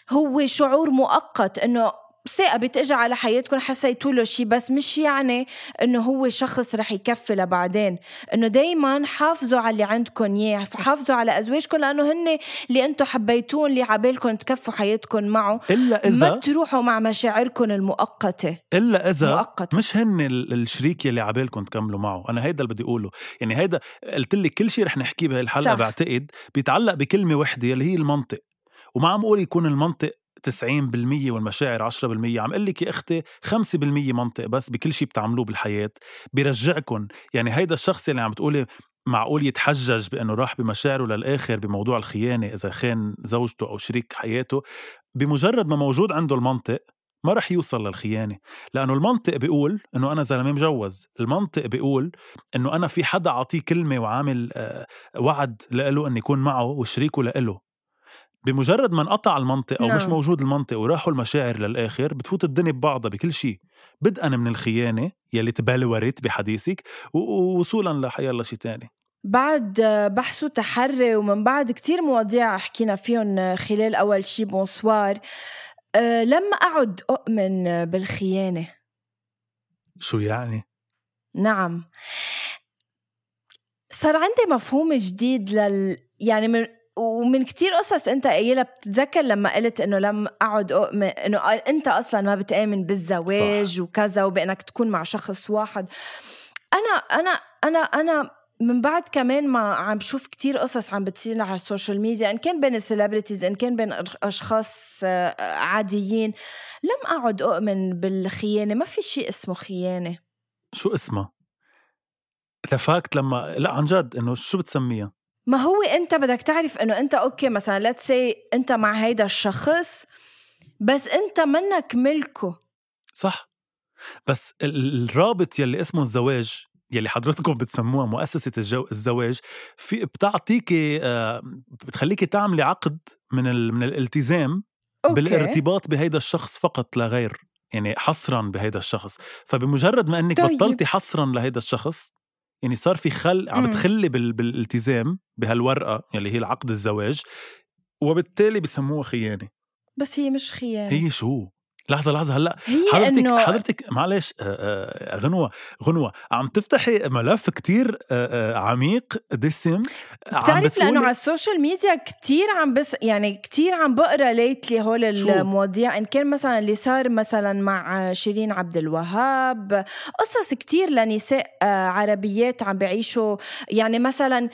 هو شعور مؤقت إنه ثاقبت اجى على حياتكم حسيتوا له شيء بس مش يعني إنه هو شخص رح يكفي لبعدين. إنه دايما حافظوا على اللي عندكم إياه حافظوا على أزواجكم لأنه هن اللي أنتم حبيتوهم اللي عبالكم تكفوا حياتكم معه. إلا ما إذا تروحوا مع مشاعركم المؤقتة. إلا إذا مؤقتة. مش هن ال- الشريك يلي عبالكم تكملوا معه. أنا هيدا اللي بدي أقوله. يعني هيدا قلت لك كل شيء رح نحكيه صح. بعتقد بيتعلق بكلمة وحدة يلي هي المنطق. وما عم أقول يكون المنطق 90% والمشاعر 10% عم أقول لك يا أختي 5% منطق بس بكل شيء بتعملوه بالحياة. بيرجعكم يعني هيدا الشخص اللي عم بتقولي معقول يتحجج بإنه راح بمشاعره للآخر بموضوع الخيانة إذا خان زوجته أو شريك حياته. بمجرد ما موجود عنده المنطق ما رح يوصل للخيانة. لأنه المنطق بيقول إنه أنا زلمة مجوز. المنطق بيقول إنه أنا في حدا أعطيه كلمة وعامل آه، وعد له إنه يكون معه وشريكه لإله. بمجرد ما انقطع المنطق أو نعم. مش موجود المنطق وراحوا المشاعر للآخر بتفوت الدنيا ببعضها بكل شيء. بدءا من الخيانة يلي تبلورت بحديثك ووصولا لحيالله شيء تاني. بعد بحث وتحري ومن بعد كتير مواضيع حكينا فيهم خلال أول شي بونسوار. أه لما أعد أؤمن بالخيانة. شو يعني؟ نعم. صار عندي مفهوم جديد لل يعني من ومن كتير قصص انت قايلها بتتذكر لما قلت إنه لم اعد اؤمن إنه أنت أصلا ما بتآمن بالزواج صح. وكذا وبأنك تكون مع شخص واحد. أنا أنا أنا أنا من بعد كمان ما عم بشوف كتير قصص عم بتصير على ال social media إن كان بين ال celebrities إن كان بين أشخاص آه، عاديين لم اعد أؤمن بالخيانة. ما في شيء اسمه خيانة. شو اسمها؟ the fact لما لا عن جد إنه شو بتسميها؟ ما هو انت بدك تعرف انه انت أوكي مثلا let's say انت مع هيدا الشخص بس انت منك ملكه. صح. بس ال- الرابط يلي اسمه الزواج يلي حضرتكم بتسموها مؤسسة الجو الزواج في بتعطيكي آه، بتخليكي تعملي عقد من ال من الالتزام أوكي. بالارتباط بهيدا الشخص فقط لا غير يعني حصرا بهيدا الشخص. فبمجرد ما انك طيب. بطلتي حصرا لهيدا الشخص يعني صار في خل عم مم. بتخلي بال... بالالتزام بهالورقة يلي هي العقد الزواج وبالتالي بسموها خيانة. بس هي مش خيانة. هي شو؟ لحظة لحظة هلأ حضرتك إنه حضرتك معلش آه، آه، غنوة غنوة عم تفتحي ملف كتير آه، عميق دسم بتعرف لأنه على ال social media كتير عم بس يعني كتير عم بقرأ lately هول المواضيع إن كان مثلا اللي صار مثلا مع شيرين عبد الوهاب قصص كتير لنساء عربيات عم بعيشوا يعني مثلا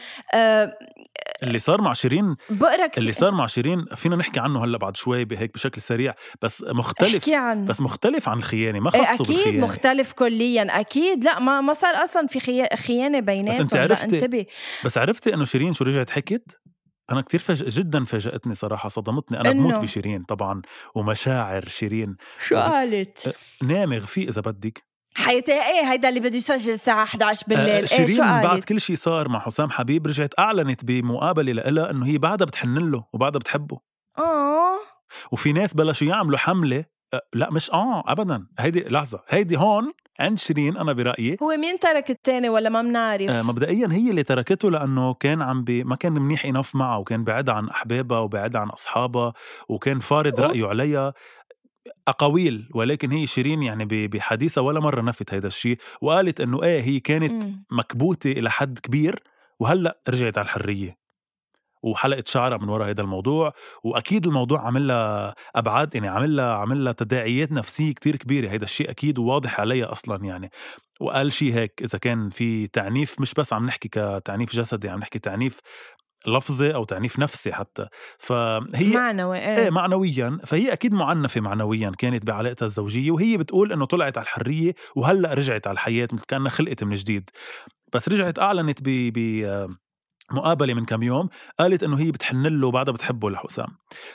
اللي صار مع شيرين بقرا كتير اللي صار مع شيرين فينا نحكي عنه هلأ بعد شوي بهيك بشكل سريع بس مختلف احكي عن بس مختلف عن الخيانة ما إيه خصه أكيد بالخيانة مختلف كليا أكيد لا ما ما صار أصلا في خي... خيانة بيناتهم أنت لا، عرفتي- انتبه بس عرفتي إنه شيرين شو رجعت حكت؟ أنا كتير فج... جدا فاجأتني صراحة صدمتني أنا بموت؟ بشيرين طبعا ومشاعر شيرين شو قالت؟ نامي غفي إذا بدك حياتي. إيه هيدا اللي بده يسجل الساعة 11 بالليل. آه، إيه شيرين شو بعد قالت؟ كل شيء صار مع حسام حبيب رجعت أعلنت بمقابلة لها إنه هي بعدها بتحن له وبعدها بتحبه. آه. وفي ناس بلشوا يعملوا حملة آه، لا مش آه ابدا. هيدي لحظة. هيدي هون عند شيرين أنا برأيي. هو مين ترك التاني ولا ما بنعرف؟ آه، مبدئيا هي اللي تركته لأنه كان عم بي ما كان منيح انف معها وكان بعد عن أحبابها وبعد عن أصحابها وكان فارض. رأيه عليها. أقاويل ولكن هي شيرين يعني بحديثها ولا مرة نفت هذا الشيء وقالت إنه إيه هي كانت مم. مكبوتة إلى حد كبير وهلأ رجعت على الحرية. وحلقت شعرها من وراء هذا الموضوع وأكيد الموضوع عامل لها أبعاد يعني عامل لها عامل لها تداعيات نفسية كتير كبيرة. هذا الشيء أكيد وواضح عليها أصلا يعني. وقال شيء هيك إذا كان في تعنيف مش بس عم نحكي كتعنيف جسدي عم نحكي تعنيف لفظي أو تعنيف نفسي حتى. فهي معنوي إيه. إيه معنويا. فهي أكيد معنفة معنويا كانت بعلاقتها الزوجية وهي بتقول إنه طلعت على الحرية وهلأ رجعت على الحياة مثل كأنها خلقت من جديد. بس رجعت أعلنت ب ب مقابلة من كم يوم قالت إنه هي بتحن له وبعدها بتحبه لحسام.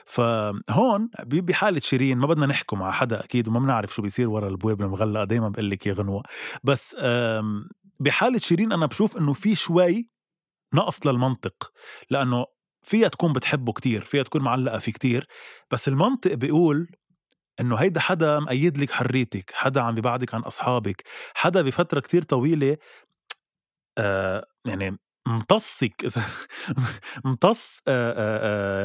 فهون بحالة شيرين ما بدنا نحكم مع حدا أكيد وما بنعرف شو بيصير ورا البواب المغلقة دائما بقول لك يا غنوة. بس بحالة شيرين أنا بشوف إنه في شوي نقص للمنطق لأنه فيها تكون بتحبه كتير فيها تكون معلقة فيه كتير بس المنطق بيقول إنه هيدا حدا مأيد لك حريتك حدا عم ببعدك عن أصحابك حدا بفترة كتير طويلة آه يعني امتصك إذا آه آه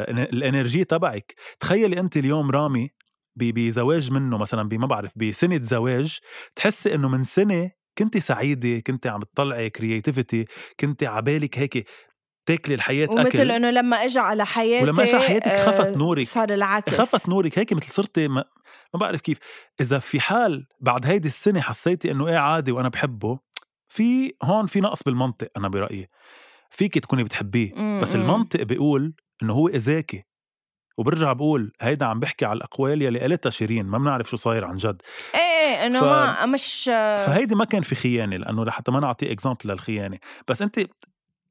آه الإنرجي تبعك. تخيلي أنت اليوم رامي بزواج منه مثلا بما بعرف بسنة زواج تحسي إنه من سنة كنت سعيدة كنت عم تطلعي creativity كنت عبالك هيك تاكلي الحياة ومثل أكل إنه لما اجى على حياتي ولما إجا على حياتك آه، خفت نورك. صار العكس خفت نورك هيك مثل صرتي ما, ما بعرف كيف إذا في حال بعد هيدي السنة حسيتي إنه إيه عادي وأنا بحبه في هون في نقص بالمنطق أنا برأيي فيك تكوني بتحبيه مم، بس مم. المنطق بيقول إنه هو إذاكي وبرجع بقول هيدا عم بحكي على الأقوال يلي قالتها شيرين ما بنعرف شو صاير عن جد. إيه إيه إنه ف- ما مش فهيدي ما كان في خيانة لأنه لحتى ما نعطي اكزامبل للخيانة. بس انت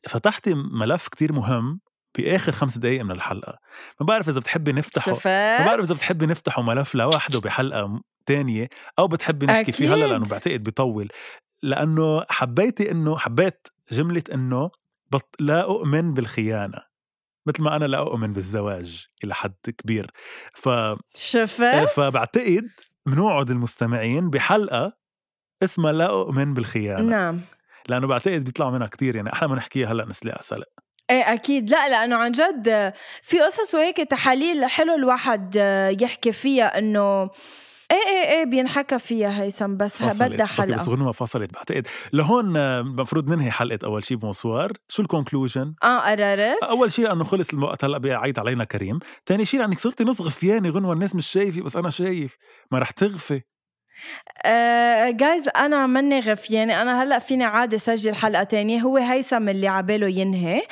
فتحتي ملف كتير مهم بآخر خمس دقائق من الحلقة. ما بعرف إذا بتحبي نفتحه شفت ما بعرف إذا بتحبي نفتحه ملف لوحده بحلقة تانية أو بتحبي نحكي فيه هلأ. لأنه بعتقد بيطول. لأنه حبيتي إنه حبيت جملة إنه بط... لا أؤمن بالخيانة. مثل ما أنا لا أؤمن بالزواج إلى حد كبير. ف... شفت فبعتقد بنوعد المستمعين بحلقة اسمها لا أؤمن بالخيانة. نعم. لأنه بعتقد بيطلعوا منها كتير يعني أحلى ما نحكيها هلأ نسلقها سلق. إيه أكيد. لا لأنه عن جد آه، في قصص وهيك تحاليل حلو الواحد آه، يحكي فيها إنه إيه إيه إيه بينحكى فيها هيثم بس. بدها أوكي، بس حلقة. غنوة فصلت بعتقد. لهون آه، المفروض ننهي حلقة أول شيء بمصوار شو الكونكلوجن آه قررت. أول شيء لأنه خلص الوقت هلأ بيعيد علينا كريم. ثاني شيء لأنك صرتي نص غفيانه غنوة الناس مش شايفة بس أنا شايف. ما رح تغفي. آه جايز أنا مني غفيانه أنا هلأ فيني عادي سجل حلقة تانية. هو هيثم اللي عباله ينهي.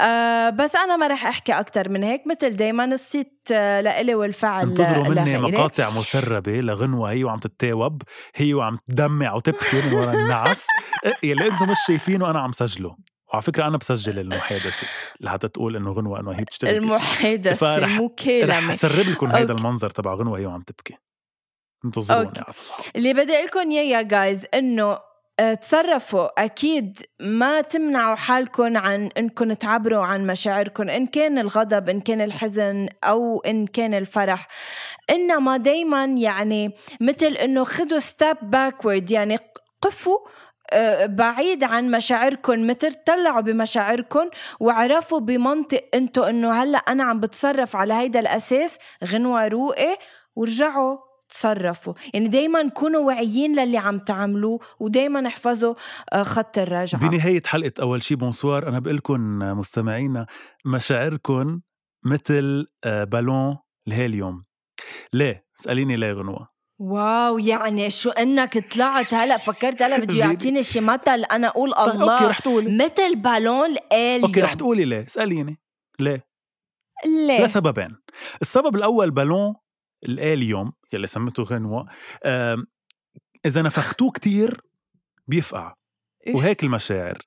آه بس أنا ما رح أحكي أكتر من هيك. مثل دايما الصيت آه لإلي والفعل انتظروا مني. مقاطع مسربة لغنوة هي وعم تتاوب هي وعم تدمع وتبكي من ورا النعس يلي أنتم مش شايفينه أنا عم سجله. وعلى فكرة أنا بسجل المحادثة. لحتى تقول إنه غنوة إنه هي بتشتغل. المحادثة فرح- رح أسرب لكم هيدا أوكي. المنظر تبع غنوة هي وعم تبكي. انتظروني اللي بدي أقول لكم إياه يا جايز إنه آه، تصرفوا. أكيد ما تمنعوا حالكم عن إنكم تعبروا عن مشاعركم إن كان الغضب إن كان الحزن أو إن كان الفرح. إنما دايما يعني مثل إنه خذوا step backward يعني قفوا آه، بعيد عن مشاعركم مثل طلعوا بمشاعركم وعرفوا بمنطق انتو إنه هلأ أنا عم بتصرف على هيدا الأساس غنوة روقي ورجعوا. تصرفوا يعني دايما كونوا واعيين للي عم تعملوه ودايما احفظوا آه، خط الرجعة بنهاية حلقة أول شي bonsoir أنا بقول لكم مستمعينا مشاعركم مثل آه، بالون الهيليوم. ليه؟ اسأليني ليه غنوة. wow يعني شو إنك طلعت هلأ فكرت هلأ بده. يعطيني شي مثل. أنا أقول طيب، الله أوكي رح تقولي. مثل بالون الهيليوم أوكي رح تقولي ليه. اسأليني. ليه؟ ليه؟ لسببين. السبب الأول بالون الهيليوم يلي سمته غنوة آم، إذا نفختوه كتير بيفقع إيه. وهيك المشاعر.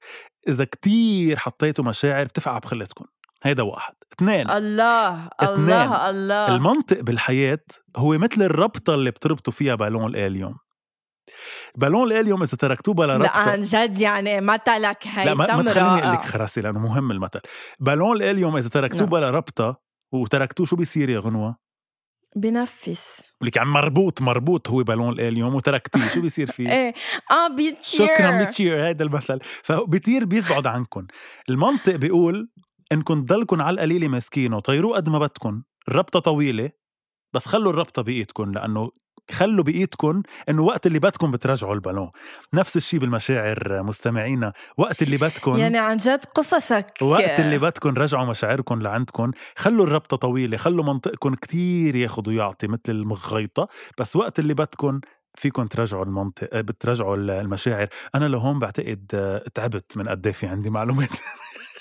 إذا كتير حطيتوا مشاعر بتفقع بخلتكم. هيدا واحد. اثنين. الله اثنين. الله الله. المنطق بالحياة هو مثل الربطة اللي بتربطوا فيها بالون الاليوم بالون الاليوم إذا تركتوه بلا لا ربطة عن جد يعني مثلك لا ما, ما تخليني أقول لك خراسي لأنه مهم المثل. بالون الاليوم إذا تركتوه نعم. بلا ربطه وتركتوه شو بيصير يا غنوة؟ بنفس. بقول لك عم مربوط مربوط هو بالون الاليوم وتركتيه. شو بيصير فيه؟ إيه. آه بيتشير شكرا بتشير هذا المثل. فبيطير بيبعد عنكم المنطق بيقول انكم تضلكم على القليلة ماسكينه طيروه قد ما بدكم الربطه طويلة بس خلوا الربطة بايدكم لأنه خلوا بايدكم إنه وقت اللي بدكم بترجعوا البالون. نفس الشيء بالمشاعر مستمعينا. وقت اللي بدكم يعني عن جد قصصك. وقت اللي بدكم رجعوا مشاعركم لعندكم. خلوا الربطة طويلة خلوا منطقكم كتير ياخد ويعطي مثل المغيطة بس وقت اللي بدكم فيكم ترجعوا المنطق بترجعوا المشاعر. أنا لهون بعتقد تعبت من قد إيه في عندي معلومات.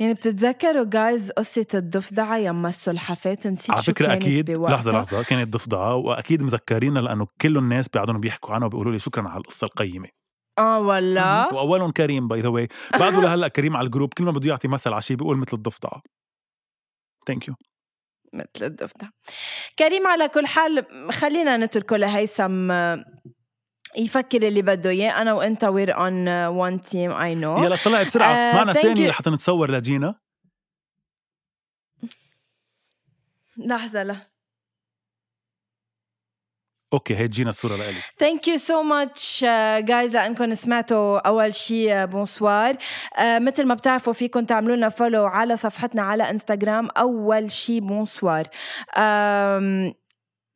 يعني بتتذكروا guys قصة الضفدعة يما السلحفاة نسيت على شو فكرة كانت أكيد. بوقتها. لحظة لحظة. كانت ضفدعة وأكيد مذكرينها لأنه كل الناس بيقعدون بيحكوا عنها وبيقولوا لي شكرا على القصة القيمة. آه ولا وأولهم كريم by the way بعده لهلأ كريم على ال group. كل ما بده يعطي مثل على شيء بيقول مثل الضفدعة. thank you مثل الضفدع كريم على كل حال خلينا نتركه لهيثم. يفكر اللي بده إياه. أنا وأنت we're on one team I know يلا طلعي بسرعة. آه، معنا you. لحتى نتصور لجينا. لحظة لا. أوكي هي جينا الصورة لإلي. thank you so much guys لأنكم سمعتوا أول شيء bonsoir مثل ما بتعرفوا فيكم تعملوا لنا follow على صفحتنا على انستغرام أول شيء bonsoir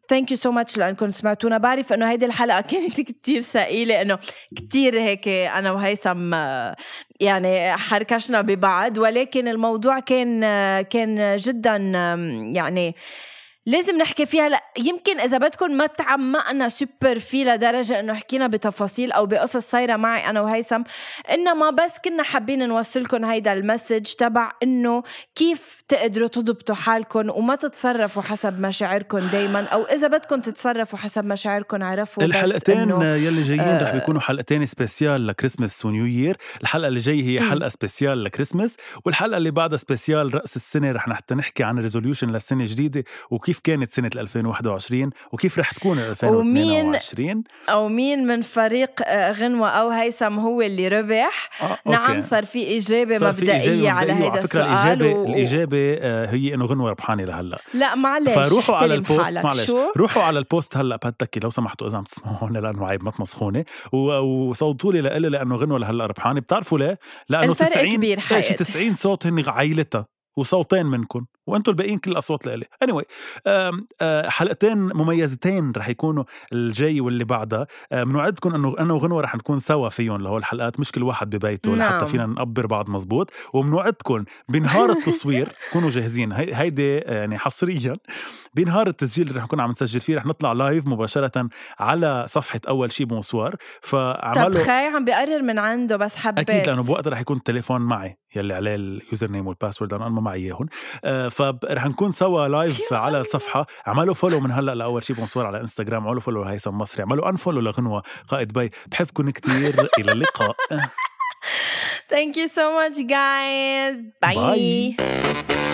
thank you so much لأنكم سمعتونا. بعرف إنه هيدي الحلقة كانت كتير ثقيلة إنه كتير هيك أنا وهيثم يعني حركشنا ببعض ولكن الموضوع كان كان جدا يعني لازم نحكي فيها. لا يمكن إذا بدكم ما تعمقنا سوبر فيه لدرجة إنه حكينا بتفاصيل أو بقصص صايرة معي أنا وهيثم إنما بس كنا حابين نوصلكم هيدا ال message تبع إنه كيف تقدروا تضبطوا حالكم وما تتصرفوا حسب مشاعركم دايما أو إذا بدكم تتصرفوا حسب مشاعركم عرفوا الحلقتين يلي جايين آه، رح بيكونوا حلقتين spécial ل Christmas و New Year. الحلقة اللي جاي هي مم. حلقة spécial ل Christmas والحلقة اللي بعدها spécial رأس السنة. رح نحكي عن resolution للسنة الجديدة وكيف كانت سنة 2021 وكيف رح تكون 2022 أو مين من فريق آه، غنوة أو هيثم هو اللي ربح؟ آه، نعم أوكي. صار في إجابة صار في مبدئية إجابة على مبدئية، هيدا وعلى فكرة السؤال الإجابة و... الإجابة آه، هي إنه غنوة ربحانة لهلأ. لا معلش فروحوا على ال post. معلش. روحوا على ال post هلأ بهالتكة لو سمحتوا إذا عم تسمعونا لأنه عيب ما تمسخوني. وصوتوا لي لإلي لأنه غنوة لهلأ ربحانة. بتعرفوا ليه؟ لأنه الفرق 90 كبير حقيقي. 90 صوت هن عائلتها وصوتين منكم وأنتم الباقيين كل الأصوات لإلي. Anyway آه، حلقتين مميزتين رح يكونوا الجاي واللي بعدها. آه، بنوعدكم إنه أنا وغنوة رح نكون سوا فيهم لهول الحلقات مش كل واحد ببيته نعم. لحتى فينا نقبر بعض مزبوط. وبنوعدكم بنهار التصوير كونوا جاهزين. هي هيدي آه، يعني حصريا. بنهار التسجيل اللي رح نكون عم نسجل فيه رح نطلع live مباشرة على صفحة أول شي bonsoir طب فعملوا خي عم بقرر من عنده بس حبيت. أكيد لأنه بوقتها رح يكون التليفون معي. يلي عليه ال username وال password أنا ما معي اياهم آه، فرح نكون سوا live على الصفحة اعملوا follow من هلأ لاول شي bonsoir على انستغرام اعملوا follow لهيثم مصري اعملوا unfollow لغنوه قائد بي بحبكم كتير إلى اللقاء Thank you so much guys. Bye. Bye.